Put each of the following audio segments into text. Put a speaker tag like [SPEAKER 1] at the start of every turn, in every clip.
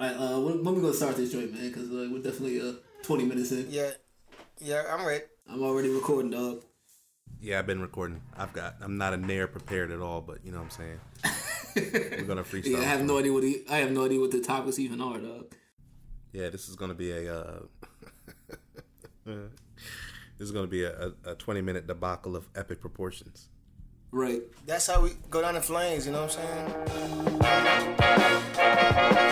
[SPEAKER 1] All right, uh, when, when we gonna start this joint, man? Because uh, we're definitely uh, 20 minutes in.
[SPEAKER 2] Yeah, yeah, I'm ready.
[SPEAKER 1] I'm already recording, dog.
[SPEAKER 3] Yeah, I've been recording. I've got. I'm not a nair prepared at all, but you know what I'm saying. We're gonna freestyle.
[SPEAKER 1] Yeah, I have no idea what he, I have no idea what the topics even are, dog.
[SPEAKER 3] Yeah, this is gonna be a. Uh, this is gonna be a, a, a 20 minute debacle of epic proportions.
[SPEAKER 1] Right.
[SPEAKER 2] That's how we go down in flames. You know what I'm saying?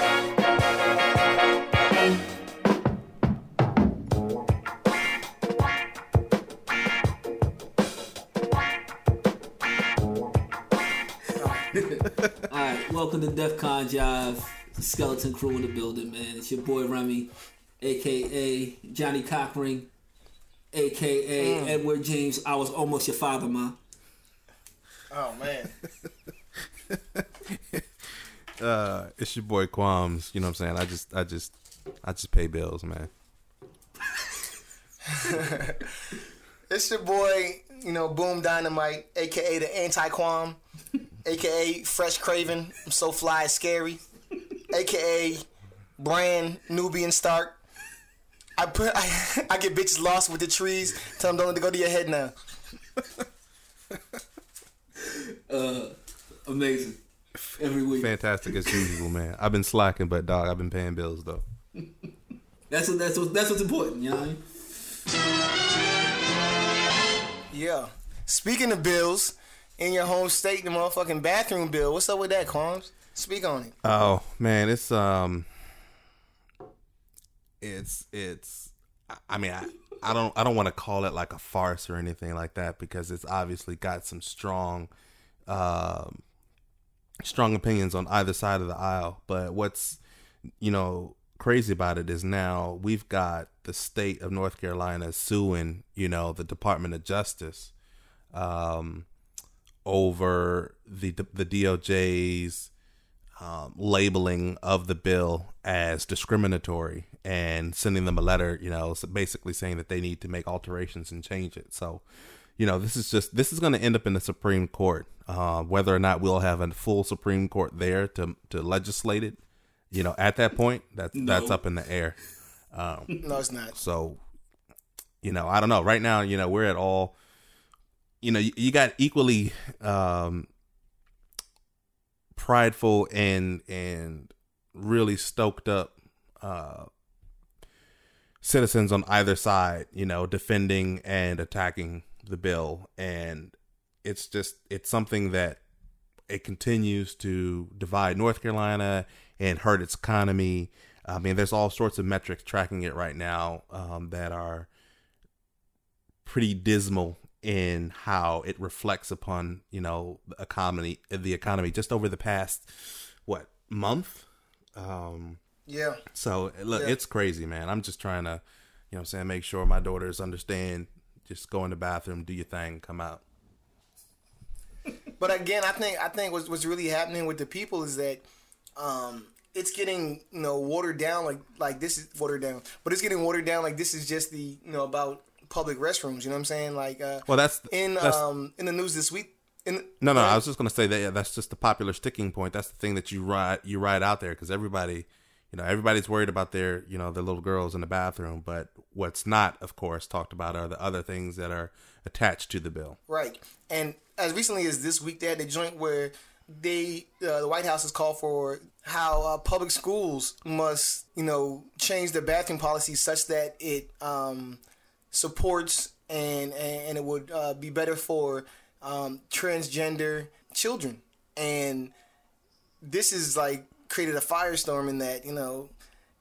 [SPEAKER 1] Welcome to DefCon Jive, Skeleton Crew in the building, man. It's your boy Remy, aka Johnny Cockring, aka Edward James. I was almost your father, man.
[SPEAKER 2] Oh man.
[SPEAKER 3] Uh, it's your boy Quams. You know what I'm saying? I just, I just, I just pay bills, man.
[SPEAKER 2] It's your boy, you know, Boom Dynamite, aka the Anti Quam, aka Fresh Craven. I'm so fly, scary, aka Brand Nubian Stark. I put, I, I get bitches lost with the trees. Tell them don't let it go to your head now.
[SPEAKER 1] uh, Amazing. Every week.
[SPEAKER 3] Fantastic as usual, man. I've been slacking, but dog, I've been paying bills though.
[SPEAKER 1] That's what. That's what. That's what's important. You know. What I mean?
[SPEAKER 2] Yeah. Speaking of bills, in your home state, the motherfucking bathroom bill. What's up with that, Quams? Speak on it.
[SPEAKER 3] Oh man, it's um, it's it's. I- mean, I, I don't I don't want to call it like a farce or anything like that because it's obviously got some strong, um, strong opinions on either side of the aisle. But what's you know crazy about it is now we've got the state of North Carolina suing you know the Department of Justice, um, over the the DOJ's um, labeling of the bill as discriminatory and sending them a letter, you know, basically saying that they need to make alterations and change it. So, you know, this is just this is going to end up in the Supreme Court. Uh, whether or not we'll have a full Supreme Court there to to legislate it, you know, at that point, that's that's up in the air.
[SPEAKER 2] No, it's not.
[SPEAKER 3] So, you know, I don't know. Right now, you know, we're at all, you know, you, you got equally um, prideful and and really stoked up uh, citizens on either side, you know, defending and attacking the bill, and it's just it's something that it continues to divide North Carolina and hurt its economy. I mean, there's all sorts of metrics tracking it right now um, that are pretty dismal in how it reflects upon you know the economy the economy just over the past what month um
[SPEAKER 2] Yeah.
[SPEAKER 3] so look
[SPEAKER 2] Yeah.
[SPEAKER 3] it's crazy man i'm just trying to you know i'm saying make sure my daughters understand just go in the bathroom do your thing come out
[SPEAKER 2] But again, I think I think what's what's really happening with the people is that um, it's getting you know watered down like like this is watered down, but it's getting watered down like this is just the you know about public restrooms. You know what I'm saying? Like uh,
[SPEAKER 3] well that's
[SPEAKER 2] in
[SPEAKER 3] that's,
[SPEAKER 2] um in the news this week. In
[SPEAKER 3] No, no, I was just gonna say that yeah, that's just the popular sticking point. That's the thing that you ride you ride out there because everybody, you know, everybody's worried about their you know their little girls in the bathroom. But what's not, of course, talked about are the other things that are attached to the bill.
[SPEAKER 2] Right. And as recently as this week, they had the joint where they, uh, the White House has called for how uh, public schools must, you know, change their bathroom policies such that it um, supports and, and, and it would uh, be better for um, transgender children. And this is like created a firestorm in that, you know,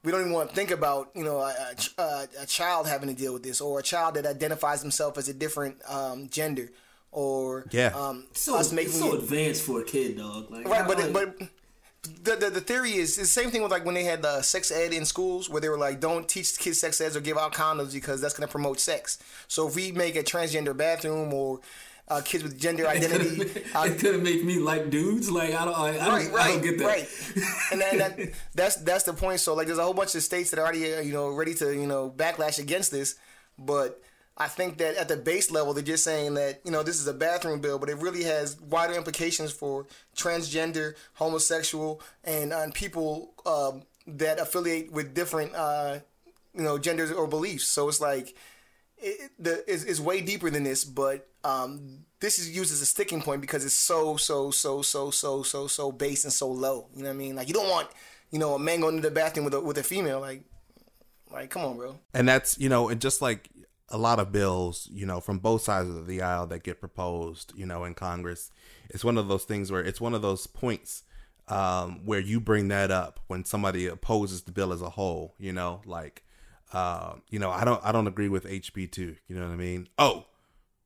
[SPEAKER 2] we don't even want to think about you know a, a, a, a child having to deal with this or a child that identifies himself as a different um, gender or
[SPEAKER 3] Yeah.
[SPEAKER 2] um,
[SPEAKER 1] So
[SPEAKER 2] us making
[SPEAKER 1] it's so
[SPEAKER 2] it
[SPEAKER 1] advanced for a kid, dog. Like,
[SPEAKER 2] right but
[SPEAKER 1] like,
[SPEAKER 2] but the, the the theory is the same thing with like when they had the sex ed in schools where they were like don't teach kids sex ed or give out condoms because that's going to promote sex so if we make a transgender bathroom or uh, kids with gender identity uh,
[SPEAKER 1] it could have made me like dudes. Like I don't. I, I don't,
[SPEAKER 2] right, right,
[SPEAKER 1] I don't get that.
[SPEAKER 2] right. And that, that, that's that's the point. So like, there's a whole bunch of states that are already uh, you know ready to you know backlash against this, but I think that at the base level, they're just saying that you know this is a bathroom bill, but it really has wider implications for transgender, homosexual, and, and people um, that affiliate with different uh, you know genders or beliefs. So it's like it, the is is way deeper than this, but um, this is used as a sticking point because it's so so so so so so so base and so low. You know what I mean? Like you don't want you know a man going to the bathroom with a with a female. Like like come on, bro.
[SPEAKER 3] And that's you know, and just like a lot of bills, you know, from both sides of the aisle that get proposed, you know, in Congress, it's one of those things where it's one of those points um, where you bring that up when somebody opposes the bill as a whole. You know, like, uh, you know, I don't, I don't agree with HB two. You know what I mean? Oh,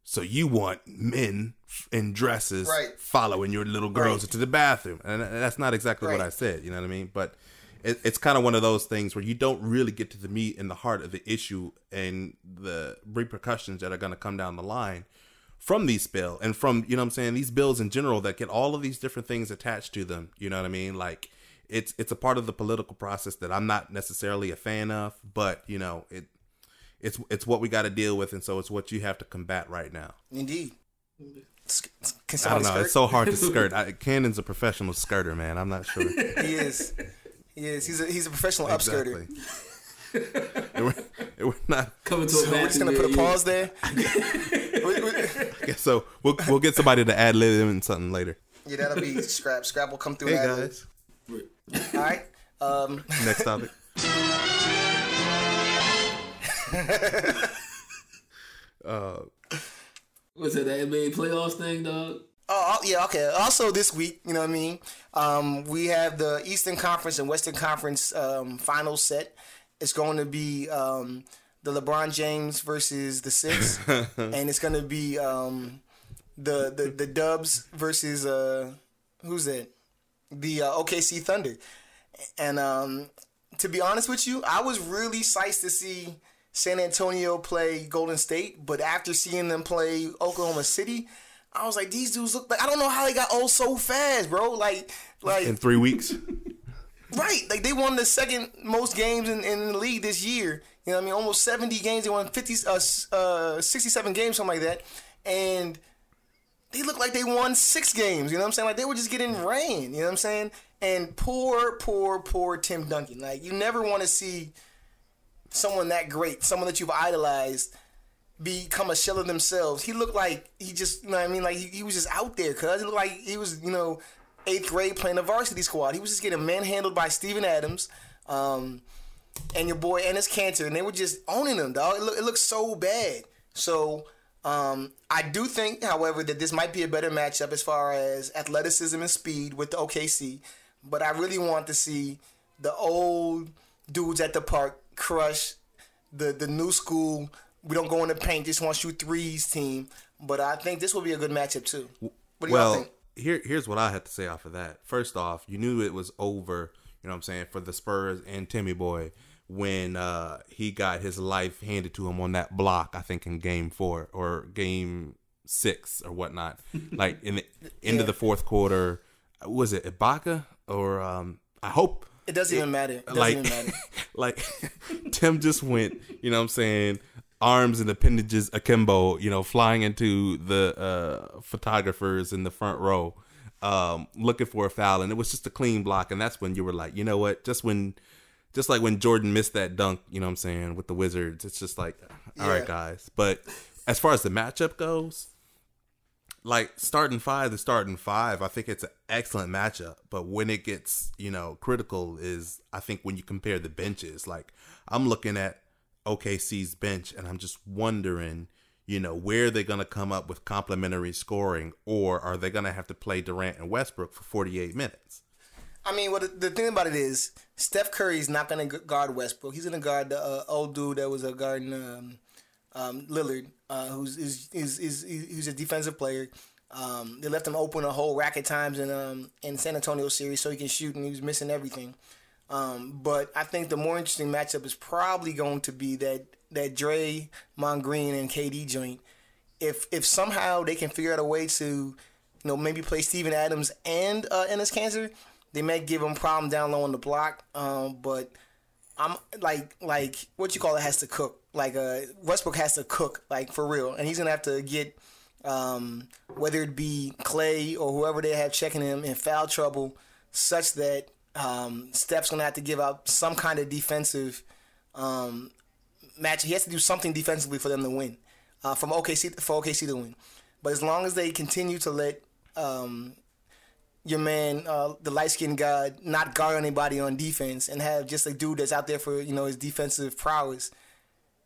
[SPEAKER 3] so you want men in dresses
[SPEAKER 2] Right.
[SPEAKER 3] following your little girls
[SPEAKER 2] Right.
[SPEAKER 3] into the bathroom, and that's not exactly what I said. You know what I mean? But it, it's kind of one of those things where you don't really get to the meat and the heart of the issue and the repercussions that are going to come down the line from these bill and from you know what I'm saying these bills in general that get all of these different things attached to them. You know what I mean? Like it's it's a part of the political process that I'm not necessarily a fan of, but you know it it's it's what we got to deal with, and so it's what you have to combat right now.
[SPEAKER 2] Indeed. S- s- Can
[SPEAKER 3] I don't know.
[SPEAKER 2] skirt?
[SPEAKER 3] It's so hard to skirt. I, Cannon's a professional skirter, man. I'm not sure.
[SPEAKER 2] He is. He is. He's a he's a professional upskirter.
[SPEAKER 3] Exactly. And we're, and we're not.
[SPEAKER 1] Coming to
[SPEAKER 2] So
[SPEAKER 1] a
[SPEAKER 2] we're just gonna put a
[SPEAKER 1] near you.
[SPEAKER 2] pause there. We- we-
[SPEAKER 3] So we'll we'll get somebody to add lib in something later.
[SPEAKER 2] yeah, that'll be scrap. Scrap will come through.
[SPEAKER 3] Hey
[SPEAKER 2] that.
[SPEAKER 3] guys,
[SPEAKER 2] All right. Um,
[SPEAKER 3] next topic.
[SPEAKER 1] What's that? The NBA playoffs thing, dog.
[SPEAKER 2] Oh, oh, yeah, okay. Also, this week, you know what I mean? Um, we have the Eastern Conference and Western Conference um, final set. It's going to be um, the LeBron James versus the Six, and it's going to be um, the, the the Dubs versus uh, who's that? The uh, OKC Thunder. And um, to be honest with you, I was really psyched to see San Antonio play Golden State, but after seeing them play Oklahoma City, I was like, these dudes look like I don't know how they got old so fast, bro. Like, like
[SPEAKER 3] In three weeks.
[SPEAKER 2] right, like they won the second most games in, in the league this year. You know, what I mean, almost seventy games. They won fifty, uh, uh, sixty-seven games, something like that, and they look like they won six games. You know what I'm saying? Like they were just getting rain. You know what I'm saying? And poor, poor, poor Tim Duncan. Like you never want to see someone that great, someone that you've idolized, become a shell of themselves. He looked like he just, you know what I mean? Like he, he was just out there, cuz he looked like he was, you know, eighth grade playing the varsity squad. He was just getting manhandled by Steven Adams. Um, and your boy Enes Kanter, and they were just owning him, dog. It, look, it looks so bad. So um, I do think, however, that this might be a better matchup as far as athleticism and speed with the OKC. But I really want to see the old dudes at the park crush the the new school. We don't go in the paint, just want to shoot threes team. But I think this will be a good matchup too. What do y'all
[SPEAKER 3] well,
[SPEAKER 2] think?
[SPEAKER 3] here here's what I had to say off of that. First off, you knew it was over. You know what I'm saying for the Spurs and Timmy Boy when uh, he got his life handed to him on that block. I think in Game Four or Game Six or whatnot. like in the end
[SPEAKER 2] Yeah.
[SPEAKER 3] of the fourth quarter, was it Ibaka or um, I hope
[SPEAKER 2] It doesn't even matter. It doesn't
[SPEAKER 3] like
[SPEAKER 2] even matter.
[SPEAKER 3] like Tim just went, you know what I'm saying, arms and appendages akimbo, you know, flying into the uh photographers in the front row um looking for a foul and it was just a clean block and that's when you were like, you know what, just when just like when Jordan missed that dunk, you know what I'm saying, with the Wizards, it's just like all right
[SPEAKER 2] Yeah.
[SPEAKER 3] guys. But as far as the matchup goes, like starting five to starting five, I think it's an excellent matchup. But when it gets, you know, critical is I think when you compare the benches. Like I'm looking at OKC's bench and I'm just wondering, you know, where they're gonna come up with complementary scoring, or are they gonna have to play Durant and Westbrook for 48 minutes?
[SPEAKER 2] I mean, what the thing about it is, Steph Curry's not going to guard Westbrook. He's going to guard the uh, old dude that was a guarding um, um, Lillard, uh, who's is is is who's a defensive player. Um, they left him open a whole rack of times in um, in San Antonio series, so he can shoot, and he was missing everything. Um, but I think the more interesting matchup is probably going to be that that Dre, Green, and KD joint. If if somehow they can figure out a way to, you know, maybe play Steven Adams and uh, Enes Kanter, they may give him problem down low on the block. Um, but I'm like like what you call it has to cook. Like uh, Westbrook has to cook like for real, and he's gonna have to get um, whether it be Clay or whoever they have checking him in foul trouble, such that um, Steph's gonna have to give up some kind of defensive um, match. He has to do something defensively for them to win. Uh, from OKC for OKC to win. But as long as they continue to let um, your man, uh, the light skinned guy, not guard anybody on defense and have just a dude that's out there for you know his defensive prowess,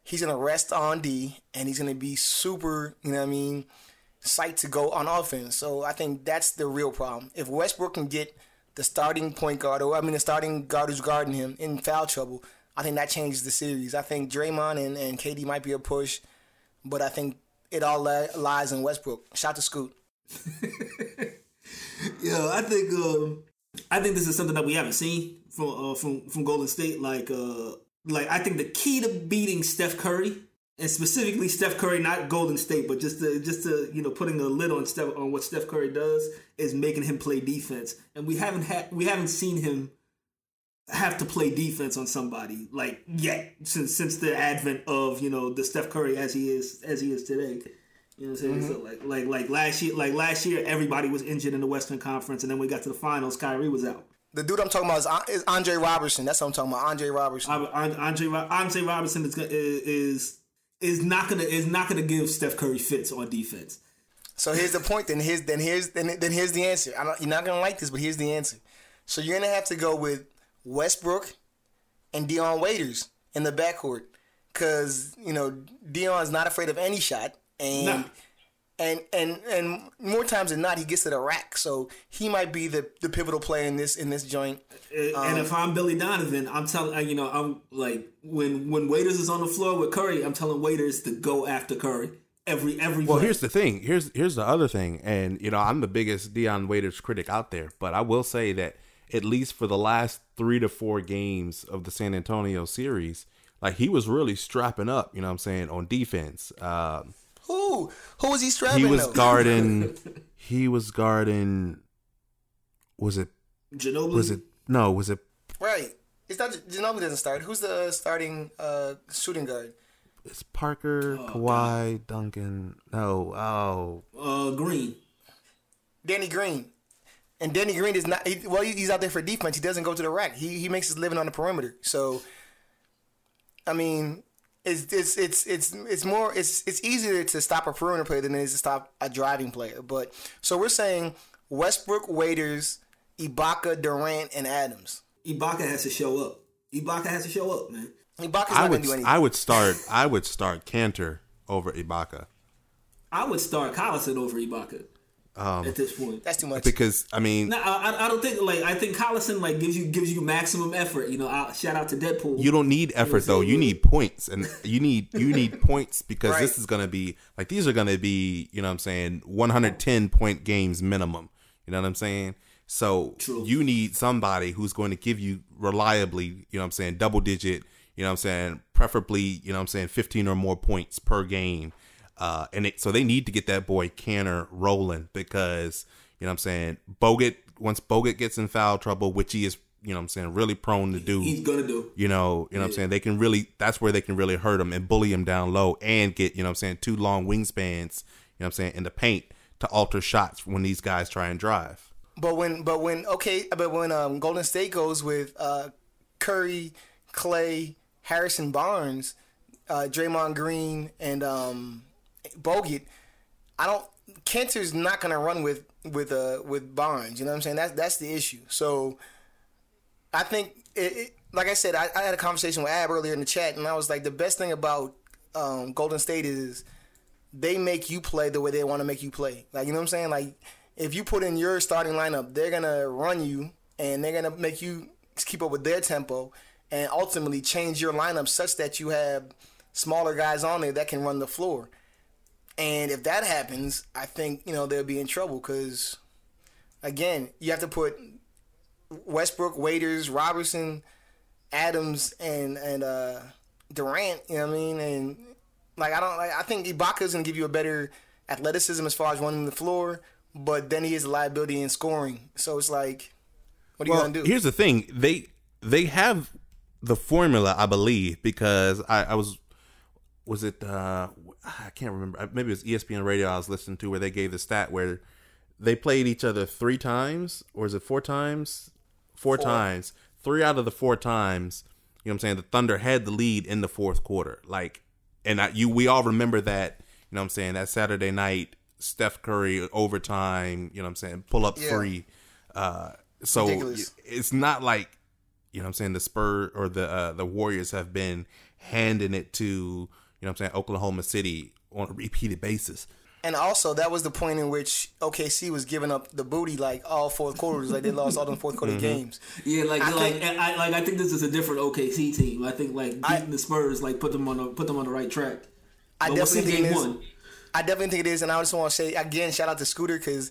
[SPEAKER 2] he's gonna rest on D and he's gonna be super. You know what I mean? Sight to go on offense. So I think that's the real problem. If Westbrook can get the starting point guard, or I mean the starting guard who's guarding him in foul trouble, I think that changes the series. I think Draymond and, and KD might be a push, but I think it all li- lies in Westbrook. Shout to Scoot.
[SPEAKER 1] Yeah, I think um, I think this is something that we haven't seen from uh, from from Golden State. Like uh, like I think the key to beating Steph Curry and specifically Steph Curry, not Golden State, but just to just to you know putting a lid on Steph on what Steph Curry does is making him play defense, and we haven't had we haven't seen him have to play defense on somebody like yet since since the advent of you know the Steph Curry as he is as he is today. You know what I'm saying? So mm-hmm. like like like last year like last year everybody was injured in the Western Conference, and then we got to the finals, Kyrie was out.
[SPEAKER 2] The dude I'm talking about is, is Andre Roberson. That's what I'm talking about. Andre Roberson.
[SPEAKER 1] Andre Andre, Andre Robinson is is is not gonna is not gonna give Steph Curry fits on defense.
[SPEAKER 2] So here's the point. Then here's then here's then, then here's the answer. You're not gonna like this, but here's the answer. So you're gonna have to go with Westbrook and Dion Waiters in the backcourt, because you know Dion's not afraid of any shot, and. And and and more times than not, he gets to the rack. So he might be the the pivotal player in this in this joint.
[SPEAKER 1] And if I'm Billy Donovan, I'm telling uh, you know I'm like when when Waiters is on the floor with Curry, I'm telling Waiters to go after Curry every every.
[SPEAKER 3] Well,
[SPEAKER 1] play.
[SPEAKER 3] here's the thing. Here's here's the other thing, and you know I'm the biggest Dion Waiters critic out there, but I will say that at least for the last three to four games of the San Antonio series, like he was really strapping up. You know what I'm saying on defense. Um,
[SPEAKER 2] Who who was he strapping?
[SPEAKER 3] he was
[SPEAKER 2] though?
[SPEAKER 3] guarding. he was guarding. Was it?
[SPEAKER 1] Ginobili.
[SPEAKER 3] Was it? No. Was it?
[SPEAKER 2] right. It's not Ginobili doesn't start. Who's the starting uh, shooting guard?
[SPEAKER 3] It's Parker, Kawhi, Duncan. No. Oh.
[SPEAKER 1] uh, Green?
[SPEAKER 2] Danny Green. And Danny Green is not he, well. He's out there for defense. He doesn't go to the rack. He he makes his living on the perimeter. So, I mean, it's it's it's it's it's more it's it's easier to stop a perimeter player than it is to stop a driving player. But so we're saying Westbrook, Waiters, Ibaka, Durant, and Adams.
[SPEAKER 1] Ibaka has to show up. Ibaka has to show up, man.
[SPEAKER 2] Ibaka's
[SPEAKER 3] I
[SPEAKER 2] not
[SPEAKER 3] would.
[SPEAKER 2] gonna do anything.
[SPEAKER 3] I would start. I would start Kanter over Ibaka
[SPEAKER 1] I would start Collison over Ibaka
[SPEAKER 3] Um,
[SPEAKER 1] at this point.
[SPEAKER 2] That's too much.
[SPEAKER 3] because I mean,
[SPEAKER 1] No, I, I- I don't think like I think Collison like gives you gives you maximum effort. You know, I, shout out to Deadpool.
[SPEAKER 3] You don't need effort though. You need points, and you need you need points because
[SPEAKER 2] Right.
[SPEAKER 3] this is gonna be like these are gonna be you know what I'm saying 110 point games minimum. You know what I'm saying? So
[SPEAKER 1] True.
[SPEAKER 3] you need somebody who's going to give you reliably. You know what I'm saying? Double digit. You know what I'm saying? Preferably you know what I'm saying 15 or more points per game. Uh, and it, so they need to get that boy Kanter rolling because you know what I'm saying Bogut once Bogut gets in foul trouble, which he is you know what I'm saying really prone to do
[SPEAKER 1] He's gonna do.
[SPEAKER 3] you know, you know what I'm saying? They can really that's where they can really hurt him and bully him down low and get, you know what I'm saying, two long wingspans, you know what I'm saying, in the paint to alter shots when these guys try and drive.
[SPEAKER 2] But when, but when, okay, but when um, Golden State goes with uh, Curry, Clay, Harrison Barnes, uh, Draymond Green, and um, Bogut, I don't. Kanter's not gonna run with with uh with Barnes. You know what I'm saying? That's that's the issue. So I think it, it like I said, I, I had a conversation with Ab earlier in the chat, and I was like, the best thing about um, Golden State is they make you play the way they want to make you play. Like you know what I'm saying? Like if you put in your starting lineup, they're gonna run you and they're gonna make you keep up with their tempo and ultimately change your lineup such that you have smaller guys on there that can run the floor. And if that happens, I think you know they'll be in trouble because again, you have to put Westbrook, Waiters, Roberson, Adams, and and uh, Durant. You know what I mean? And like I don't like I think Ibaka's gonna give you a better athleticism as far as running the floor, but then he is a liability in scoring. So it's like, what are you gonna do?
[SPEAKER 3] here's the thing. They they have the formula, I believe, because I, I was was it uh I can't remember. Maybe it was ESPN radio I was listening to where they gave the stat where they played each other three times or is it four times four times. Three out of the four times, you know what I'm saying, the Thunder had the lead in the fourth quarter. Like and I, you we all remember that, you know what I'm saying, that Saturday night Steph Curry overtime, you know what I'm saying, pull up
[SPEAKER 2] Yeah.
[SPEAKER 3] three. Uh so
[SPEAKER 2] Ridiculous.
[SPEAKER 3] it's not like you know what I'm saying the Spurs or the uh, the Warriors have been handing it to, know what I'm saying, Oklahoma City on a repeated basis.
[SPEAKER 2] And also, that was the point in which OKC was giving up the booty like all fourth quarters. Like they lost all them fourth quarter games.
[SPEAKER 1] Yeah, like
[SPEAKER 2] I
[SPEAKER 1] like
[SPEAKER 2] think-
[SPEAKER 1] I like I think this is a different OKC team. I think like beating
[SPEAKER 2] I-
[SPEAKER 1] the Spurs like put them on the put them on the right track.
[SPEAKER 2] I
[SPEAKER 1] But we'll
[SPEAKER 2] definitely
[SPEAKER 1] see
[SPEAKER 2] think it
[SPEAKER 1] game
[SPEAKER 2] is.
[SPEAKER 1] one.
[SPEAKER 2] I definitely think it is, and I just want to say again, shout out to Scooter because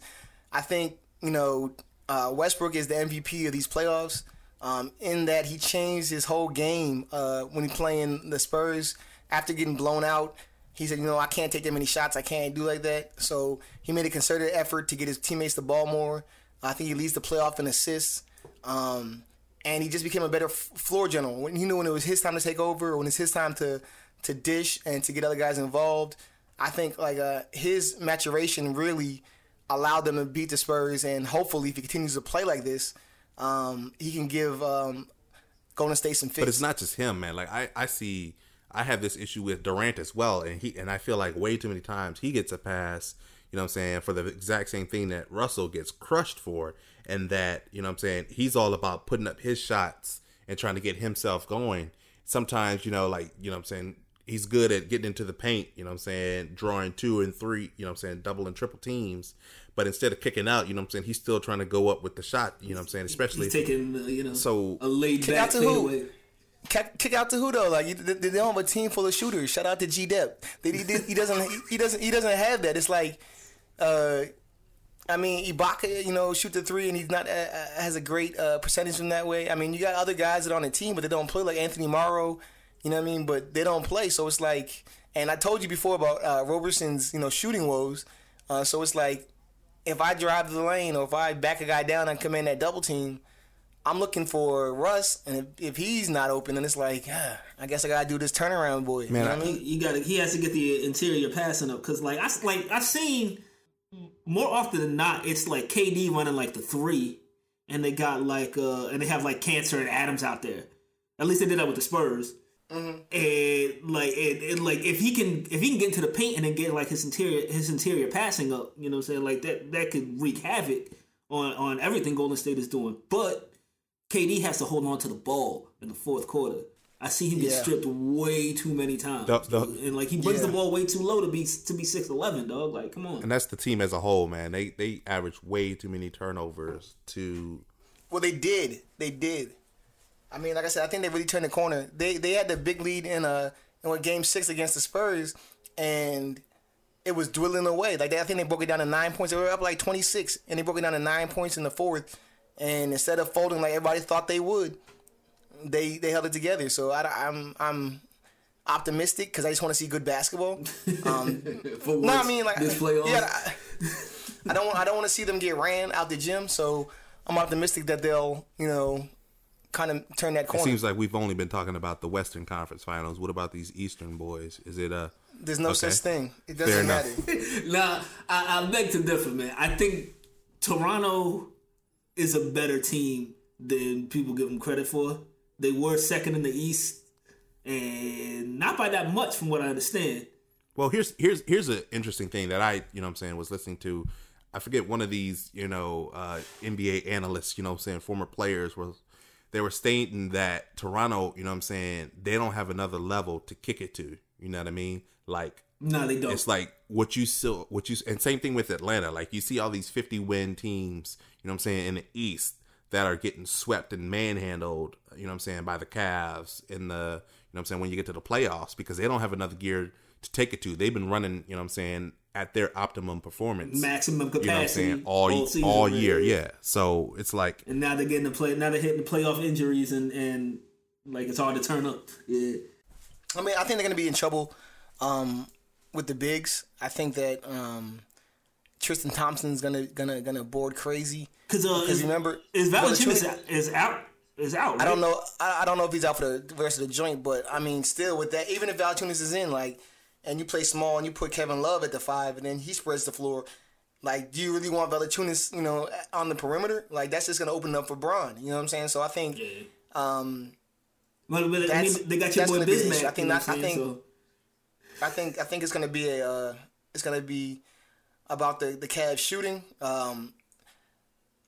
[SPEAKER 2] I think you know uh, Westbrook is the MVP of these playoffs. Um, in that he changed his whole game uh, when he playing the Spurs after getting blown out. He said, you know, I can't take that many shots. I can't do like that. So he made a concerted effort to get his teammates the ball more. I think he leads the playoff in assists. Um, and he just became a better f- floor general. When he knew when it was his time to take over, or when it's his time to to dish and to get other guys involved. I think like uh, his maturation really allowed them to beat the Spurs, and hopefully, if he continues to play like this, um, he can give um, Golden State some fits.
[SPEAKER 3] But it's not just him, man. Like I, I see, I have this issue with Durant as well, and he and I feel like way too many times he gets a pass. You know what I'm saying for the exact same thing that Russell gets crushed for, and that you know what I'm saying he's all about putting up his shots and trying to get himself going. Sometimes you know, like you know what I'm saying he's good at getting into the paint. You know what I'm saying drawing two and three. You know what I'm saying double and triple teams. But instead of kicking out, you know what I'm saying he's still trying to go up with the shot. You know what I'm saying especially
[SPEAKER 1] He's taking uh, you know
[SPEAKER 3] So-
[SPEAKER 1] a laid back
[SPEAKER 2] out who?
[SPEAKER 1] fadeaway.
[SPEAKER 2] Kick, out to who though? Like they, don't have a team full of shooters. Shout out to G Dep. He, he, he doesn't. He doesn't. He doesn't have that. It's like, uh, I mean, Ibaka, you know, shoot the three, and he's not uh, uh, has a great uh, percentage from that way. I mean, you got other guys that are on the team, but they don't play like Anthony Morrow. You know what I mean? But they don't play, so it's like. And I told you before about uh, Roberson's, you know, shooting woes. Uh, so it's like, if I drive the lane or if I back a guy down and come in that double team, I'm looking for Russ, and if, if he's not open, then it's like, ah, I guess I gotta do this turnaround, boy.
[SPEAKER 3] Man,
[SPEAKER 2] you know
[SPEAKER 3] I-
[SPEAKER 2] what I mean?
[SPEAKER 1] You got to he has to get the interior passing up because like I s- like I've seen more often than not it's like KD running like the three, and they got like uh and they have like Kanter and Adams out there. At least they did that with the Spurs. And like it, it like if he can if he can get into the paint and then get like his interior his interior passing up, you know what I'm saying? Like that that could wreak havoc on on everything Golden State is doing. But KD has to hold on to the ball in the fourth quarter. I see him get
[SPEAKER 2] Yeah.
[SPEAKER 1] stripped way too many times,
[SPEAKER 3] The- the-
[SPEAKER 1] and like he brings
[SPEAKER 2] Yeah.
[SPEAKER 1] the ball way too low to be to be six eleven, dog. Like, come on.
[SPEAKER 3] and that's the team as a whole, man. They they average way too many turnovers to
[SPEAKER 2] Well, they did. They did. I mean, like I said, I think they really turned the corner. They they had the big lead in uh in what, game six against the Spurs, and it was dwindling away. Like they, I think they broke it down to nine points. They were up like twenty six, and they broke it down to nine points in the fourth. And instead of folding like everybody thought they would, they they held it together. So I, am I'm optimistic because I just want to see good basketball. Um,
[SPEAKER 1] For
[SPEAKER 2] no, I mean like
[SPEAKER 1] this playoff.
[SPEAKER 2] Yeah, I, I don't want I don't want to see them get ran out the gym. So I'm optimistic that they'll you know kind of turn that corner.
[SPEAKER 3] It seems like we've only been talking about the Western Conference Finals. What about these Eastern boys? Is it a
[SPEAKER 2] There's no
[SPEAKER 3] okay.
[SPEAKER 2] such thing. It
[SPEAKER 3] Fair
[SPEAKER 2] doesn't
[SPEAKER 3] enough.
[SPEAKER 2] matter.
[SPEAKER 1] Nah, I, I beg to differ, man. I think Toronto is a better team than people give them credit for. They were second in the East, and not by that much, from what I understand.
[SPEAKER 3] Well, here's here's here's an interesting thing that I, you know what I'm saying, was listening to. I forget one of these, you know, uh, NBA analysts, you know what I'm saying, former players was they were stating that Toronto, you know I'm saying, they don't have another level to kick it to. You know what I mean? Like
[SPEAKER 1] No, they don't.
[SPEAKER 3] it's like what you still what you and same thing with Atlanta. Like you see all these 50 win teams, you know what I'm saying, in the East that are getting swept and manhandled, you know what I'm saying, by the Cavs in the, you know what I'm saying, when you get to the playoffs because they don't have another gear to take it to. They've been running, you know what I'm saying, at their optimum performance.
[SPEAKER 1] maximum capacity
[SPEAKER 3] you know what I'm saying, all
[SPEAKER 1] all season,
[SPEAKER 3] all
[SPEAKER 1] man.
[SPEAKER 3] year, yeah. So it's like
[SPEAKER 1] And now they're getting the play. Now they're hitting the playoff injuries, and and like it's hard to turn up. Yeah.
[SPEAKER 2] I mean, I think they're gonna be in trouble um, with the bigs. I think that um, Tristan Thompson's gonna gonna gonna board crazy.
[SPEAKER 1] Because uh,
[SPEAKER 2] Because
[SPEAKER 1] is,
[SPEAKER 2] remember,
[SPEAKER 1] is out, is out is out.
[SPEAKER 2] I don't know. I, I don't know if he's out for the rest of the joint, but I mean, still with that, even if Valanciunas is in, like, and you play small and you put Kevin Love at the five, and then he spreads the floor, Like, do you really want Valanciunas, you know, on the perimeter? Like, that's just gonna open up for Braun. You know what I'm saying? So I think,
[SPEAKER 1] Yeah.
[SPEAKER 2] um,
[SPEAKER 1] Well, but I mean, they got your boy
[SPEAKER 2] gonna be the
[SPEAKER 1] Bismack.
[SPEAKER 2] I think
[SPEAKER 1] you know
[SPEAKER 2] that-
[SPEAKER 1] what
[SPEAKER 2] I think-
[SPEAKER 1] So,
[SPEAKER 2] I think I think it's gonna be a uh, it's gonna be about the the Cavs shooting. Um,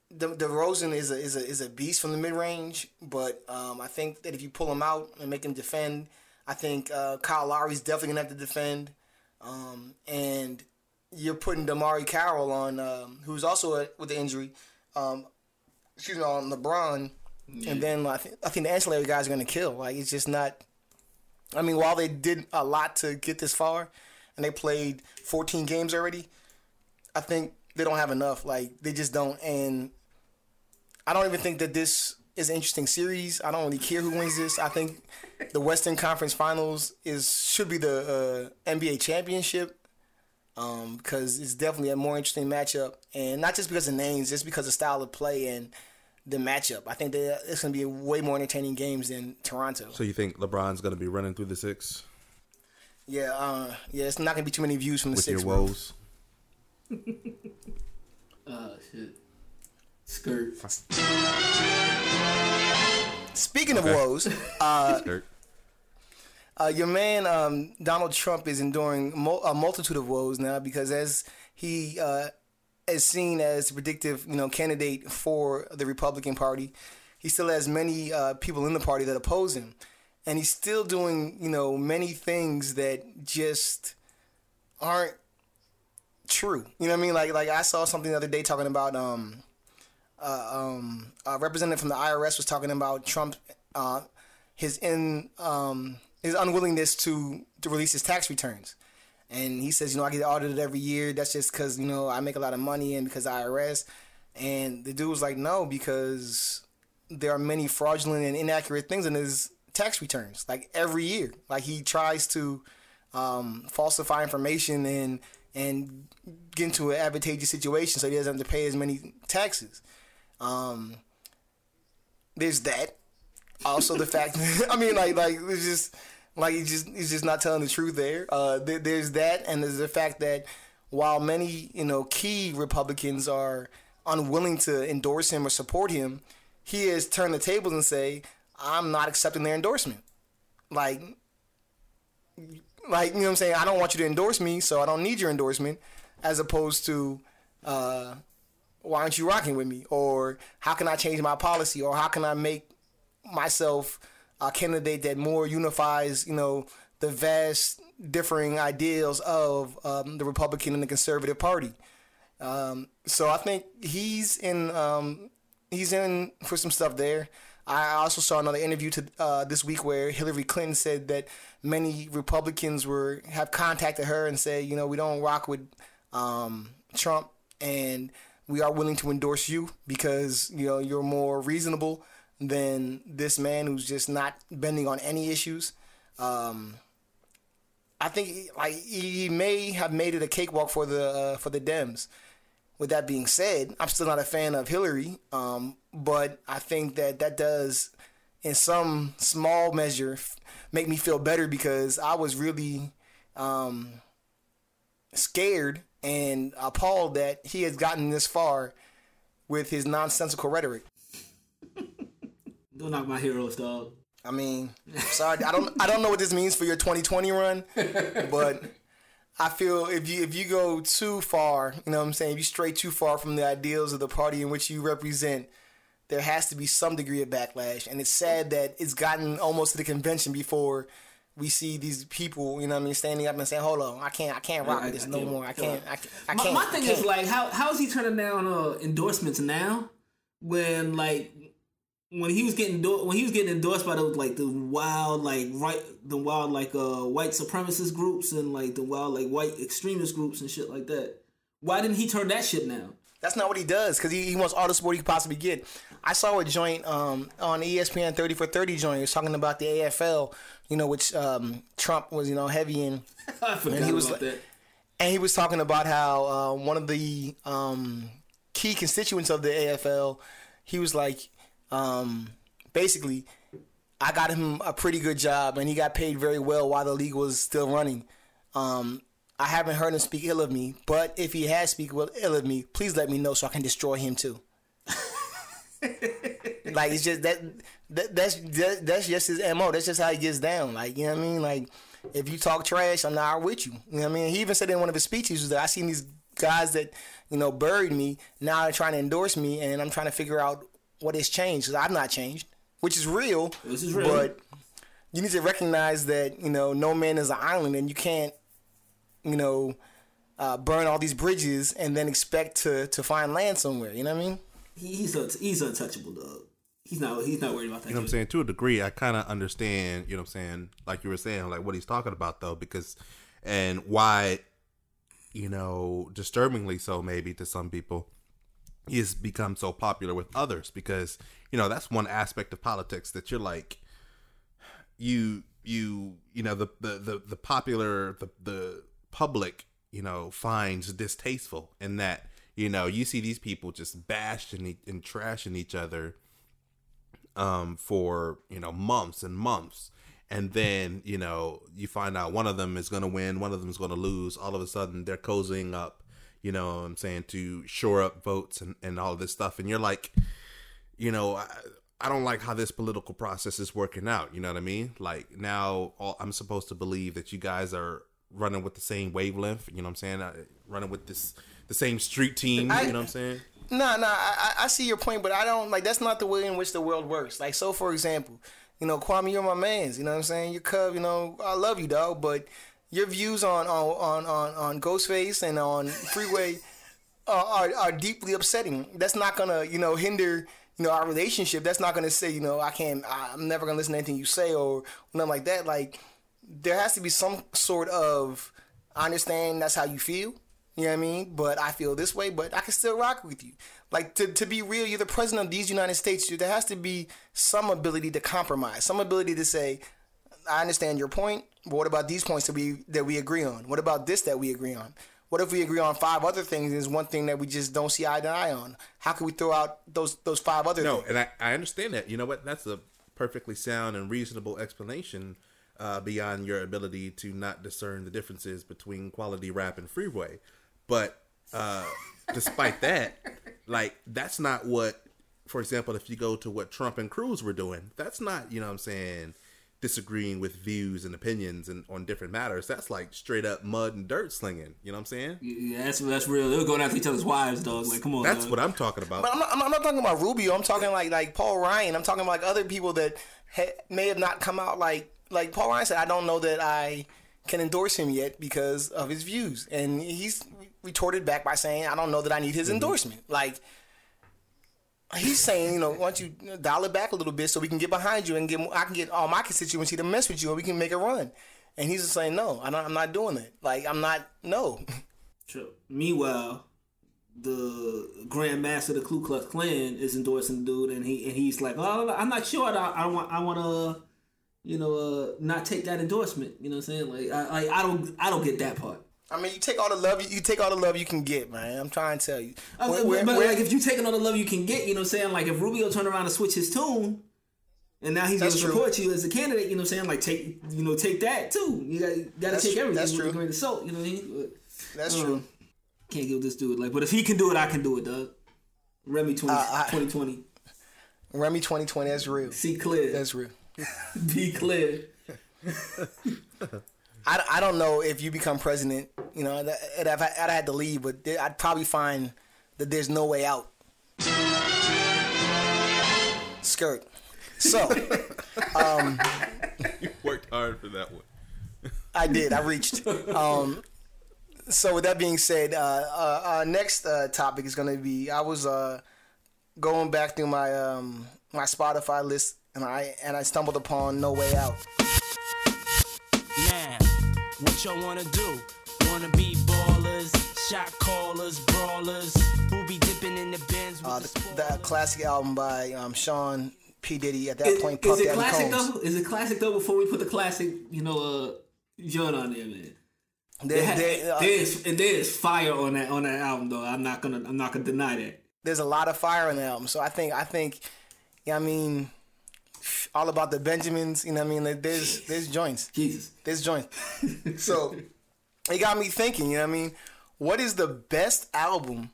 [SPEAKER 2] the DeRozan is a is a is a beast from the mid range, but um, I think that if you pull him out and make him defend, I think uh, Kyle Lowry's definitely gonna have to defend, um, and you're putting DeMarre Carroll on, um, who's also a, with the injury. Um, excuse me, on LeBron, and then I think I think the ancillary guys are gonna kill. Like it's just not. I mean, while they did a lot to get this far, and they played 14 games already, I think they don't have enough. Like they just don't, and I don't even think that this is an interesting series. I don't really care who wins this. I think the Western Conference Finals is should be the uh, NBA championship um, because it's definitely a more interesting matchup, and not just because of names, just because of style of play and the matchup. I think that it's going to be way more entertaining games than Toronto.
[SPEAKER 3] So you think LeBron's going to be running through the six
[SPEAKER 2] Yeah, uh, yeah, it's not gonna be too many views from the
[SPEAKER 3] with
[SPEAKER 2] six.
[SPEAKER 3] your woes?
[SPEAKER 1] oh shit. Skirt.
[SPEAKER 2] Speaking of
[SPEAKER 3] Okay.
[SPEAKER 2] woes, uh,
[SPEAKER 3] Skirt.
[SPEAKER 2] uh, your man um, Donald Trump is enduring mul- a multitude of woes now because as he uh, is seen as predictive, you know, candidate for the Republican Party, he still has many uh, people in the party that oppose him, and he's still doing, you know, many things that just aren't true. You know what I mean? Like, like I saw something the other day talking about um, uh, um, a representative from the IRS was talking about Trump, uh, his in um, his unwillingness to to release his tax returns, and he says, you know, I get audited every year. That's just because you know I make a lot of money and because IRS. And the dude was like, no, because there are many fraudulent and inaccurate things in his tax returns. Like every year, like he tries to um, falsify information and and get into an advantageous situation so he doesn't have to pay as many taxes. Um, there's that. Also, the fact I mean, like, like it's just like he's just he's just not telling the truth there. Uh, there, there's that, and there's the fact that while many you know key Republicans are unwilling to endorse him or support him, he has turned the tables and say, "I'm not accepting their endorsement." Like, like you know what I'm saying? I don't want you to endorse me, so I don't need your endorsement. As opposed to, uh, why aren't you rocking with me? Or how can I change my policy? Or how can I make myself a candidate that more unifies, you know, the vast differing ideals of um, the Republican and the Conservative Party. Um, so I think he's in um, he's in for some stuff there. I also saw another interview to uh, this week where Hillary Clinton said that many Republicans were have contacted her and say, you know, we don't rock with um, Trump and we are willing to endorse you because you know you're more reasonable than this man who's just not bending on any issues. Um, I think like he may have made it a cakewalk for the uh, for the Dems. With that being said, I'm still not a fan of Hillary, um, but I think that that does, in some small measure, f- make me feel better because I was really um, scared and appalled that he has gotten this far with his nonsensical rhetoric.
[SPEAKER 1] Don't knock my heroes, dog.
[SPEAKER 2] I mean, sorry, I don't I don't know what this means for your 2020 run, but I feel if you if you go too far, you know what I'm saying, if you stray too far from the ideals of the party in which you represent, there has to be some degree of backlash. And it's sad that it's gotten almost to the convention before we see these people, you know what I mean, standing up and saying, "Hold on, I can't I can't rock
[SPEAKER 1] I-
[SPEAKER 2] this
[SPEAKER 1] I
[SPEAKER 2] no
[SPEAKER 1] can't-
[SPEAKER 2] more. I can't I can't I
[SPEAKER 1] My,
[SPEAKER 2] can't."
[SPEAKER 1] my
[SPEAKER 2] I
[SPEAKER 1] thing
[SPEAKER 2] can't."
[SPEAKER 1] is like, how how is he turning down uh, endorsements now? When like when he was getting do- when he was getting endorsed by those like the wild like right the wild like uh white supremacist groups and like the wild like white extremist groups and shit like that. Why didn't he turn that shit down?
[SPEAKER 2] That's not what he does because he, he wants all the support he could possibly get. I saw a joint um, on ESPN 30 for 30 joint. He was talking about the AFL, you know, which um, Trump was, you know, heavy in.
[SPEAKER 1] I forgot
[SPEAKER 2] he was
[SPEAKER 1] about that.
[SPEAKER 2] And he was talking about how uh, one of the um, key constituents of the AFL, he was like, um, basically, I got him a pretty good job and he got paid very well while the league was still running. Um, I haven't heard him speak ill of me, but if he has speak ill of me, please let me know so I can destroy him too. like it's just that, that that's that, that's just his mo. That's just how he gets down. Like you know what I mean. Like if you talk trash, I'm not with you. You know what I mean. He even said in one of his speeches that I seen these guys that you know buried me now they're trying to endorse me, and I'm trying to figure out what has changed because I've not changed, which is real.
[SPEAKER 1] This is real.
[SPEAKER 2] But you need to recognize that you know no man is an island, and you can't you know uh, burn all these bridges and then expect to to find land somewhere. You know what I mean?
[SPEAKER 1] He's a, he's untouchable, dog. He's not he's not worried about that.
[SPEAKER 3] You know what I'm saying? To a degree, I kind of understand, you know what I'm saying, like you were saying, like what he's talking about though, because and why, you know, disturbingly so maybe to some people, has become so popular with others because, you know, that's one aspect of politics that you're like, you you you know the the the, the popular the the public you know finds distasteful in that you know you see these people just bashing and trashing each other um for you know months and months. And then you know you find out one of them is going to win one of them is going to lose. All of a sudden they're cozying up you know what i'm saying to shore up votes and, and all this stuff and you're like you know I, I don't like how this political process is working out you know what i mean like now all, i'm supposed to believe that you guys are running with the same wavelength you know what i'm saying uh, running with this the same street team
[SPEAKER 2] I-
[SPEAKER 3] you know what i'm saying
[SPEAKER 2] No, no, I, I I see your point, but I don't like that's not the way in which the world works. Like, so for example, you know, Kwame, you're my man's. You know what I'm saying? You're Cub. You know, I love you, dog. But your views on on on on, Ghostface and on Freeway are, are are deeply upsetting. That's not gonna you know hinder you know our relationship. That's not gonna say you know I can't. I'm never gonna listen to anything you say or nothing like that. Like, there has to be some sort of I understand that's how you feel. You know what I mean? But I feel this way, but I can still rock with you. Like to, to be real, you're the president of these United States. There has to be some ability to compromise, some ability to say, I understand your point, but what about these points that we that we agree on? What about this that we agree on? What if we agree on five other things? There's one thing that we just don't see eye to eye on. How can we throw out those those five other
[SPEAKER 3] No,
[SPEAKER 2] things?
[SPEAKER 3] and I, I understand that. You know what? That's a perfectly sound and reasonable explanation uh, beyond your ability to not discern the differences between quality rap and freeway. But uh, despite that, like that's not what, for example, if you go to what Trump and Cruz were doing, that's not you know what I'm saying disagreeing with views and opinions and on different matters. That's like straight up mud and dirt slinging. You know what I'm saying?
[SPEAKER 1] Yeah, that's that's real. They're going after each other's wives, dog. Like, come on.
[SPEAKER 3] That's
[SPEAKER 1] dog.
[SPEAKER 3] what I'm talking about.
[SPEAKER 2] But I'm not, I'm not- I'm not talking about Rubio. I'm talking like like Paul Ryan. I'm talking like other people that ha- may have not come out like like Paul Ryan said. I don't know that I can endorse him yet because of his views, and he's retorted back by saying, "I don't know that I need his mm-hmm. endorsement." Like he's saying, you know, why don't you dial it back a little bit so we can get behind you and get I can get all my constituency to mess with you and we can make a run. And he's just saying, "No, I I'm not doing that. Like I'm not. No."
[SPEAKER 1] True. Meanwhile, the Grand Master of the Ku Klux Klan is endorsing the dude, and he and he's like, "Oh, I'm not sure. I, I want I want to, you know, uh, not take that endorsement." You know what I'm saying? Like, I like, I don't I don't get that part.
[SPEAKER 2] I mean, you take all the love you, you take all the love you can get, man. I'm trying to tell you.
[SPEAKER 1] Uh, but
[SPEAKER 2] where-
[SPEAKER 1] but,
[SPEAKER 2] where-
[SPEAKER 1] like, if you taking all the love you can get, you know what I'm saying? Like, if Rubio turned around and switch his tune, and now he's going to support you as a candidate, you know what I'm saying? Like, take you know take that too. You got got to take
[SPEAKER 2] true.
[SPEAKER 1] everything
[SPEAKER 2] That's
[SPEAKER 1] with
[SPEAKER 2] true.
[SPEAKER 1] a grain of salt. You know what I mean?
[SPEAKER 2] That's
[SPEAKER 1] um,
[SPEAKER 2] true.
[SPEAKER 1] Can't give this dude like, but if he can do it, I can do it, dog. Remy 20,
[SPEAKER 2] Uh, I-
[SPEAKER 1] 2020.
[SPEAKER 2] Remy 2020, that's real.
[SPEAKER 1] See clear.
[SPEAKER 2] That's real.
[SPEAKER 1] Be clear.
[SPEAKER 2] I, I don't know if you become president, you know, that, and I've, I'd had to leave, but there- I'd probably find that there's no way out. Skirt. So,
[SPEAKER 3] you worked hard for that one.
[SPEAKER 2] I did. I reached. Um, so with that being said, uh, uh, our next uh, topic is going to be. I was uh, going back through my um, my Spotify list, and I and I stumbled upon No Way Out.
[SPEAKER 4] Now, what y'all wanna do? Wanna be ballers, shot callers, brawlers, who be dipping in the bins with
[SPEAKER 2] Uh,
[SPEAKER 4] the,
[SPEAKER 2] the,
[SPEAKER 4] spoilers?
[SPEAKER 2] the classic album by um, Sean P Diddy. At that
[SPEAKER 1] Is,
[SPEAKER 2] point,
[SPEAKER 1] is it
[SPEAKER 2] Daddy
[SPEAKER 1] classic
[SPEAKER 2] Combs.
[SPEAKER 1] though? Is it classic though? Before we put the classic, you know, uh, joint on there, man.
[SPEAKER 2] There-
[SPEAKER 1] There-
[SPEAKER 2] there- uh,
[SPEAKER 1] there's and there's fire on that on that album though. I'm not gonna I'm not gonna deny that.
[SPEAKER 2] there's a lot of fire on the album. So I think I think, yeah, I mean, all about the Benjamins. You know, what I mean, like, there's there's joints.
[SPEAKER 1] Jesus.
[SPEAKER 2] There's joints. so it got me thinking. You know what I mean? What is the best album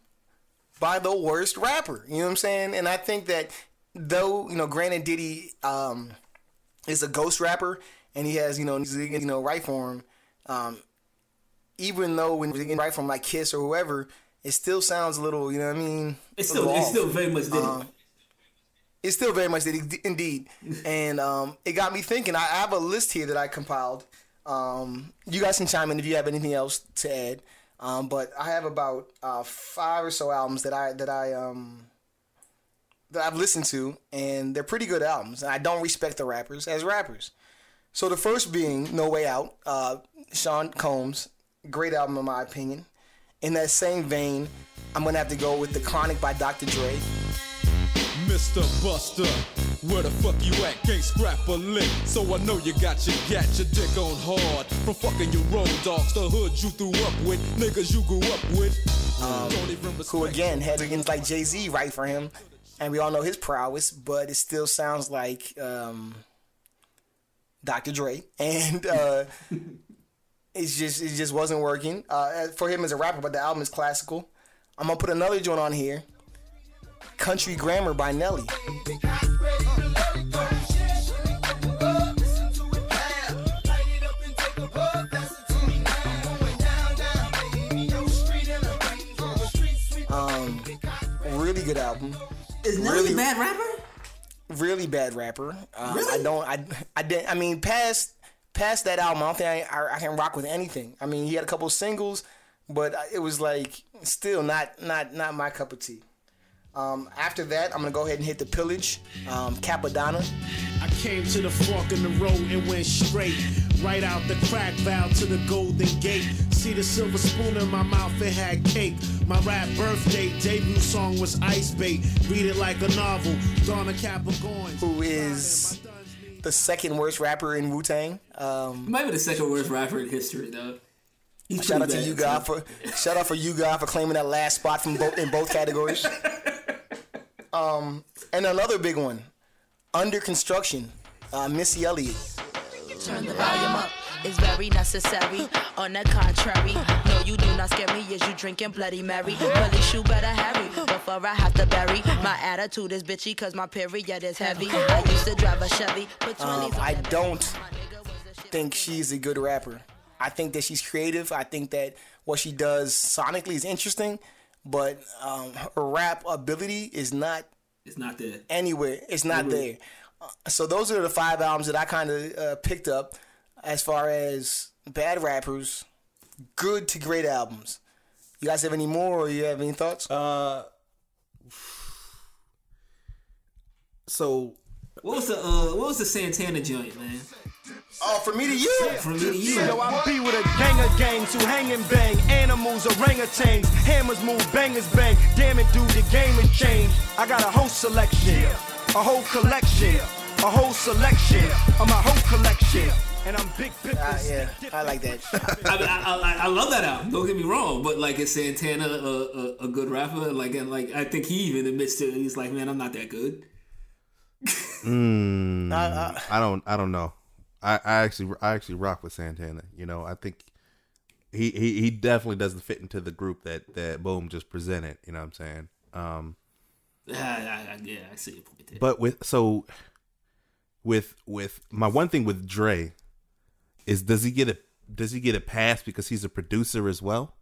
[SPEAKER 2] by the worst rapper? You know what I'm saying? And I think that though you know, granted, Diddy um, is a ghost rapper and he has you know you know right for him. Um, even though when you right from like Kiss or whoever, it still sounds a little. You know what I mean?
[SPEAKER 1] It's still it's still very much Diddy.
[SPEAKER 2] Um, It's still very much Diddy, indeed. And um, it got me thinking. I I have a list here that I compiled. Um, you guys can chime in if you have anything else to add. Um, but I have about uh, five or so albums that I that I um, that I've listened to, and they're pretty good albums. And I don't respect the rappers as rappers. So the first being No Way Out, uh, Sean Combs, great album in my opinion. In that same vein, I'm gonna have to go with The Chronic by Dr. Dre.
[SPEAKER 5] Mr. Buster, where the fuck you at? Can't scrap a lick, so I know you got your gat, your dick on hard. From fucking your road dogs, the hood you threw up with, niggas you grew up with. Don't
[SPEAKER 2] who again had against like Jay Z right for him, and we all know his prowess, but it still sounds like um, Dr. Dre, and uh, it's just it just wasn't working uh, for him as a rapper. But the album is classical. I'm gonna put another joint on here, Country Grammar by Nelly. Um, really good album.
[SPEAKER 1] Is Nelly
[SPEAKER 2] really-
[SPEAKER 1] a bad rapper?
[SPEAKER 2] really bad rapper. Um,
[SPEAKER 1] Really?
[SPEAKER 2] I don't. I I didn't. I mean, past past that album, I don't think I, I, I can rock with anything. I mean, he had a couple singles, but it was like still not not not my cup of tea. Um, after that, I'm gonna go ahead and hit the pillage, um, Cappadonna.
[SPEAKER 4] I came to the fork in the road and went straight. Right out the crack valve to the golden gate. See the silver spoon in my mouth, it had cake. My rap birthday debut song was Ice Bait. Read it like a novel. Donna Capricorn.
[SPEAKER 2] Who is the second worst rapper in Wu Tang? Um,
[SPEAKER 1] Might be the second worst rapper in history, though. He's
[SPEAKER 2] shout out to you,
[SPEAKER 1] bad,
[SPEAKER 2] God, for shout out for you, God, for claiming that last spot from both in both categories. Um, and another big one, under construction, uh, Missy Elliott.
[SPEAKER 6] Turn the volume up. It's very necessary. On the contrary, no, you do not scare me. Is you drinking Bloody Mary? Police you better hurry before I have to bury. My attitude is bitchy cause my period is heavy. I used to drive a Chevy. Put 20s
[SPEAKER 2] Um, I don't
[SPEAKER 6] bitch. My nigga was the shit.
[SPEAKER 2] think she's a good rapper. I think that she's creative. I think that what she does sonically is interesting, but um, her rap ability is not
[SPEAKER 1] It's not there.
[SPEAKER 2] anywhere. It's not there. Uh, so those are the five albums that I kind of uh, picked up as far as bad rappers, good to great albums. You guys have any more, or you have any thoughts?
[SPEAKER 3] Uh, so
[SPEAKER 1] What was the uh, what was the Santana joint, man?
[SPEAKER 2] Oh, from me to you.
[SPEAKER 1] From me to you.
[SPEAKER 7] Yo, I be with a gang of gangs who hang and bang. Animals, orangutans, hammers move, bangers bang. Damn it, dude, the game has changed. I got a whole selection, a whole collection, a whole selection of my whole collection. And I'm big pimpin'.
[SPEAKER 2] Ah, yeah, I like that.
[SPEAKER 1] I, mean, I, I, I love that album. Don't get me wrong, but like, is Santana a, a, a good rapper? Like, and like, I think he even admits to it. He's like, man, I'm not that good.
[SPEAKER 3] I don't I don't know. I, I actually I actually rock with Santana. You know, I think he, he he definitely doesn't fit into the group that that Boom just presented. You know what I'm saying? Um,
[SPEAKER 1] I, I, I, yeah, I see your point there.
[SPEAKER 3] but with so with with my one thing with Dre is does he get a does he get a pass because he's a producer as well?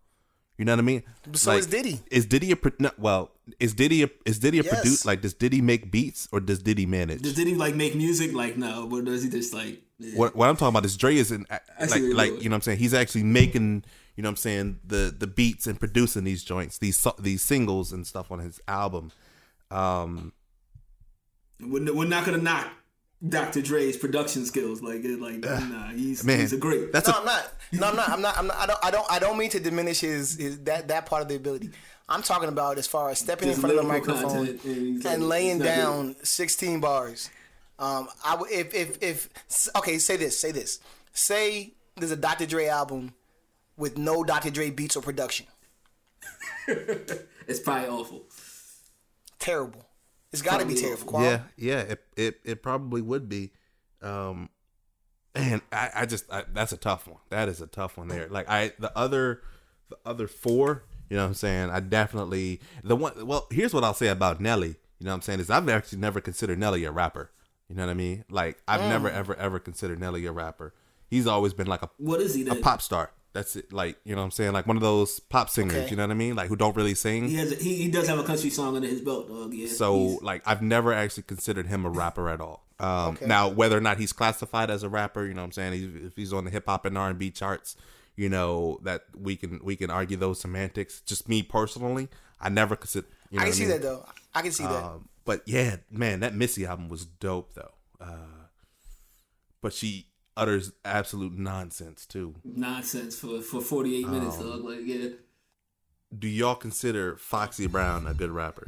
[SPEAKER 3] You know what I mean?
[SPEAKER 2] So is Diddy.
[SPEAKER 3] Is Diddy a pro- no, well? Is Diddy a is Diddy a
[SPEAKER 2] Yes.
[SPEAKER 3] producer? Like, does Diddy make beats or does Diddy manage?
[SPEAKER 1] Does, did he like make music? Like, no, but does he just like? Yeah.
[SPEAKER 3] what what I'm talking about is Dre is in like
[SPEAKER 1] you're
[SPEAKER 3] like you know what I'm saying he's actually making you know what I'm saying the the beats and producing these joints these these singles and stuff on his album. Um
[SPEAKER 1] We're, we're not gonna knock Dr. Dre's production skills. Like, it- like, nah, he's
[SPEAKER 3] man,
[SPEAKER 1] he's a great.
[SPEAKER 3] That's
[SPEAKER 2] No,
[SPEAKER 3] a
[SPEAKER 2] I'm not. No, I'm not. I'm not. I'm not. I don't. I don't. I don't mean to diminish his, his that that part of the ability. I'm talking about as far as stepping in front of the microphone
[SPEAKER 1] and he's
[SPEAKER 2] and laying
[SPEAKER 1] he's good.
[SPEAKER 2] down 16 bars. Um, I would if if if okay, say this. Say this. Say there's a Dr. Dre album with no Dr. Dre beats or production.
[SPEAKER 1] it's probably awful.
[SPEAKER 2] Terrible. It's got to be terrible. Qual-
[SPEAKER 3] yeah yeah it, it it probably would be. Um Man, I, I just I, that's a tough one. That is a tough one there. Like I the other the other four, you know what I'm saying? I definitely the one well, here's what I'll say about Nelly, you know what I'm saying, is I've actually never considered Nelly a rapper. You know what I mean? Like I've never ever ever considered Nelly a rapper. He's always been like a
[SPEAKER 1] What is he
[SPEAKER 3] a pop star. That's it. Like, you know what I'm saying? Like one of those pop singers,
[SPEAKER 2] Okay.
[SPEAKER 3] you know what I mean? Like who don't really sing.
[SPEAKER 1] He has a, he, he does have a country song under his belt, dog. Yeah.
[SPEAKER 3] So like I've never actually considered him a rapper at all. Um, Now whether or not he's classified as a rapper, you know what I'm saying? He's, if he's on the hip hop and R and B charts, you know that we can we can argue those semantics. Just me personally, I never consider. You know
[SPEAKER 2] I can see
[SPEAKER 3] mean?
[SPEAKER 2] that though. I can see that.
[SPEAKER 3] Um, but yeah, man, that Missy album was dope though. Uh, but she utters absolute nonsense too.
[SPEAKER 1] nonsense for for 48 minutes,
[SPEAKER 3] Um,
[SPEAKER 1] dog. Like, yeah.
[SPEAKER 3] Do y'all consider Foxy Brown a good rapper?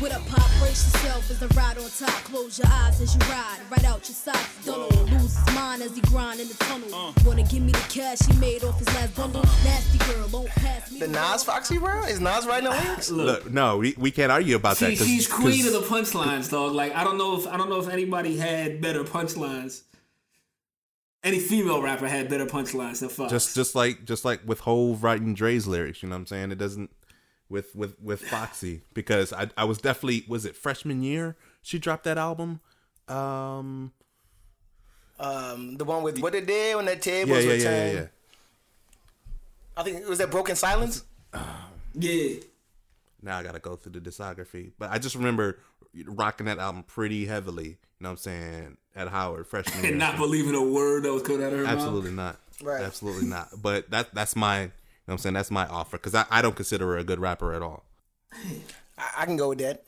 [SPEAKER 8] With a pop, brace yourself as the ride on top. Close your eyes as you ride, right out your socks. Don't lose his mind as he grind in the tunnel. Uh. Wanna give me the cash he made off his last bundle? Uh-huh. Nasty girl, don't pass me
[SPEAKER 2] The Nas Foxy Brown is Nas writing the lyrics?
[SPEAKER 3] Look, no, we, we can't argue about that.
[SPEAKER 1] She,
[SPEAKER 3] 'cause-
[SPEAKER 1] queen queen
[SPEAKER 3] 'cause-
[SPEAKER 1] of the punchlines, dog. Like I don't know if I don't know if anybody had better punchlines. Any female rapper had better punchlines than Fox.
[SPEAKER 3] just just like just like with Hove writing Dre's lyrics, you know what I'm saying? It doesn't with with with Foxy because I I was definitely was it freshman year she dropped that album. Um
[SPEAKER 2] Um, the one with what it did when that tape
[SPEAKER 3] yeah yeah yeah
[SPEAKER 2] returned.
[SPEAKER 3] yeah yeah.
[SPEAKER 2] I think it was that Broken Silence.
[SPEAKER 1] yeah.
[SPEAKER 3] Now I got to go through the discography, but I just remember rocking that album pretty heavily, you know what I'm saying, at Howard freshman year.
[SPEAKER 1] And not believing a word that was coming out of her mouth.
[SPEAKER 3] Absolutely not.
[SPEAKER 2] Right.
[SPEAKER 3] Absolutely not. But that that's my you know what I'm saying, that's my offer cuz I, I don't consider her a good rapper at all.
[SPEAKER 2] I, I can go with that.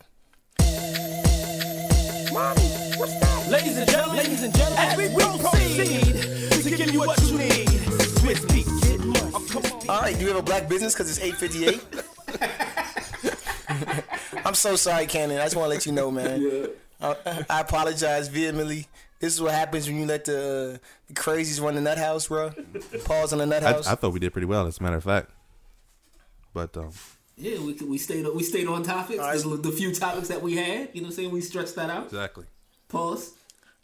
[SPEAKER 7] Ladies and gentlemen, ladies and gentlemen, as we proceed to give you what you need. Swizz Beatz. Come on.
[SPEAKER 2] All right, do you have a black business? Because it's eight fifty eight. I'm so sorry, Cannon. I just want to let you know, man. I, I apologize vehemently. This is what happens when you let the, uh, the crazies run the nut house, bro. Pause on the nut
[SPEAKER 3] I,
[SPEAKER 2] house.
[SPEAKER 3] I thought we did pretty well as a matter of fact. But um
[SPEAKER 1] Yeah, we we stayed we stayed on topics.
[SPEAKER 2] right.
[SPEAKER 1] The, the few topics that we had, you know, what I'm saying we stretched that out.
[SPEAKER 3] exactly.
[SPEAKER 1] Pause.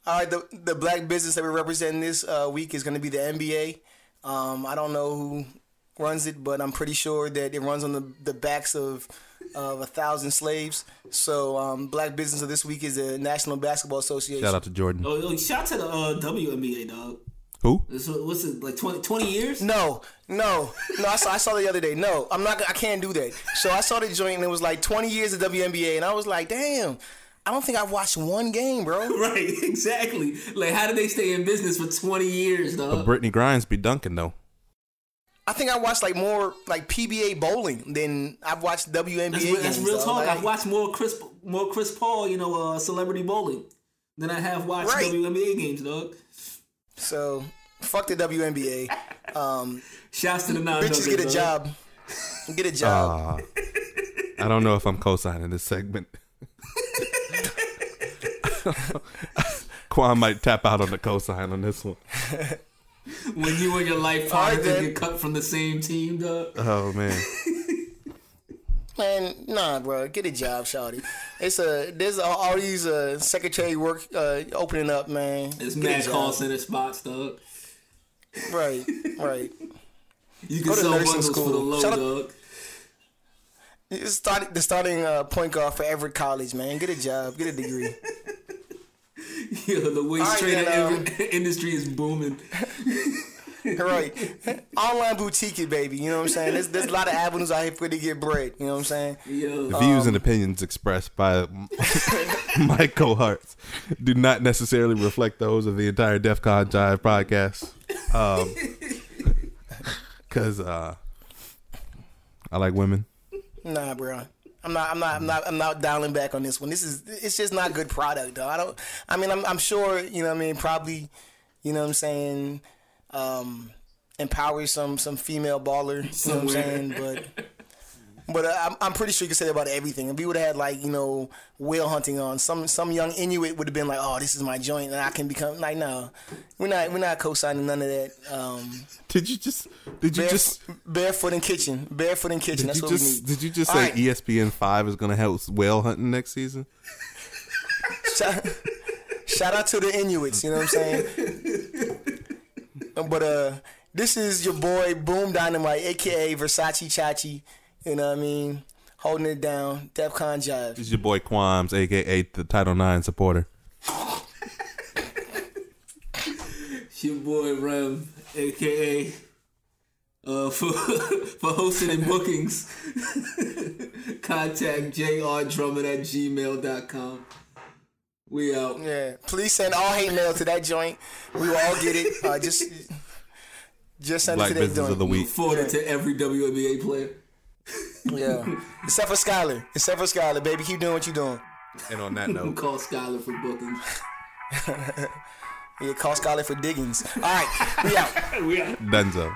[SPEAKER 2] All right, the the black business that we're representing this uh, week is going to be the NBA. Um, I don't know who runs it, but I'm pretty sure that it runs on the the backs of of a thousand slaves. So, um, black business of this week is the National Basketball Association.
[SPEAKER 3] Shout out to Jordan.
[SPEAKER 1] Oh, oh shout out to the uh, WNBA dog.
[SPEAKER 3] Who?
[SPEAKER 1] This was- what's it like 20, 20 years?
[SPEAKER 2] No, no, no. I saw, I saw the other day. No, I'm not. I can't do that. So I saw the joint, and it was like 20 years of WNBA, and I was like, damn. I don't think I've watched one game, bro.
[SPEAKER 1] Right, exactly. Like, how did they stay in business for twenty years,
[SPEAKER 3] But
[SPEAKER 1] dog?
[SPEAKER 3] Brittney Griner be dunking though.
[SPEAKER 2] I think I watched like more like PBA bowling than I've watched WNBA
[SPEAKER 1] That's,
[SPEAKER 2] games.
[SPEAKER 1] that's real
[SPEAKER 2] dog.
[SPEAKER 1] talk.
[SPEAKER 2] Like,
[SPEAKER 1] I've watched more Chris, more Chris Paul, you know, uh, celebrity bowling than I have watched
[SPEAKER 2] Right.
[SPEAKER 1] WNBA games, dog.
[SPEAKER 2] So fuck the WNBA. Um,
[SPEAKER 1] Shouts to the non
[SPEAKER 2] bitches get a job. Get a job.
[SPEAKER 3] Uh, I don't know if I'm co-signing this segment. Quan might tap out on the cosign on this one.
[SPEAKER 1] When you and your life partner
[SPEAKER 2] then.
[SPEAKER 1] get cut from the same team, dog.
[SPEAKER 3] Oh man.
[SPEAKER 2] Man, nah, bro. Get a job, shawty. It's a there's all, all these uh, secretary work uh, opening up, man.
[SPEAKER 1] It's
[SPEAKER 2] Get a
[SPEAKER 1] mad call center spots, dog.
[SPEAKER 2] Right, right.
[SPEAKER 1] You
[SPEAKER 2] Go
[SPEAKER 1] can
[SPEAKER 2] to
[SPEAKER 1] sell
[SPEAKER 2] nursing
[SPEAKER 1] bundles for
[SPEAKER 2] school.
[SPEAKER 1] the low,
[SPEAKER 2] Shout out-
[SPEAKER 1] dog.
[SPEAKER 2] It's start, the starting uh, point guard for every College, man. Get a job, get a degree.
[SPEAKER 1] Yo, the waste
[SPEAKER 2] All right,
[SPEAKER 1] trader
[SPEAKER 2] then, um,
[SPEAKER 1] industry is booming.
[SPEAKER 2] right. Online boutique baby. You know what I'm saying? There's, there's a lot of avenues out here for you to get bread. You know what I'm saying?
[SPEAKER 1] Yo,
[SPEAKER 3] The views and opinions expressed by my cohorts do not necessarily reflect those of the entire DefCon Jive podcast. Um, Cause uh, I like women.
[SPEAKER 2] Nah, bro. I'm not. I'm not. I'm not. I'm not dialing back on this one. This is. It's just not good product, though. I don't. I mean, I'm. I'm sure. You know. what I mean, probably. You know. what I'm saying. Um, empower some some female baller. You know what I'm saying? But. But uh, I'm, I'm pretty sure you could say that about everything. If we would have had like you know whale hunting on, some some young Inuit would have been like, oh, this is my joint, and I can become like, no, we're not we're not co-signing none of that. Um,
[SPEAKER 3] Did you just? Did you
[SPEAKER 2] bare,
[SPEAKER 3] just?
[SPEAKER 2] barefoot in kitchen, barefoot in kitchen. That's
[SPEAKER 3] you
[SPEAKER 2] what we
[SPEAKER 3] just?
[SPEAKER 2] need.
[SPEAKER 3] Did you just
[SPEAKER 2] All
[SPEAKER 3] say
[SPEAKER 2] right.
[SPEAKER 3] ESPN five is gonna help whale hunting next season?
[SPEAKER 2] Shout, shout out to the Inuits, you know what I'm saying? But uh, this is your boy Boom Dynamite, aka Versace Chachi. You know what I mean? Holding it down. DefCon Jive.
[SPEAKER 3] This is your boy Quams, aka the Title Nine supporter.
[SPEAKER 1] It's your boy Rem, aka uh, for for hosting and bookings. Contact jrdrummond at gmail.com. We out.
[SPEAKER 2] Yeah. Please send all hate mail to that joint. We will all get it. Uh, just just send
[SPEAKER 3] Black
[SPEAKER 2] it to that joint.
[SPEAKER 3] of the Week.
[SPEAKER 1] Forward it to every WNBA player.
[SPEAKER 2] Yeah. Except for Skylar. Except for Skylar, baby. Keep doing what you're doing.
[SPEAKER 3] And on that note,
[SPEAKER 1] Call Skylar for bookings.
[SPEAKER 2] Yeah, call Skylar for diggings. All right. We out.
[SPEAKER 1] we out.
[SPEAKER 3] Dunzo.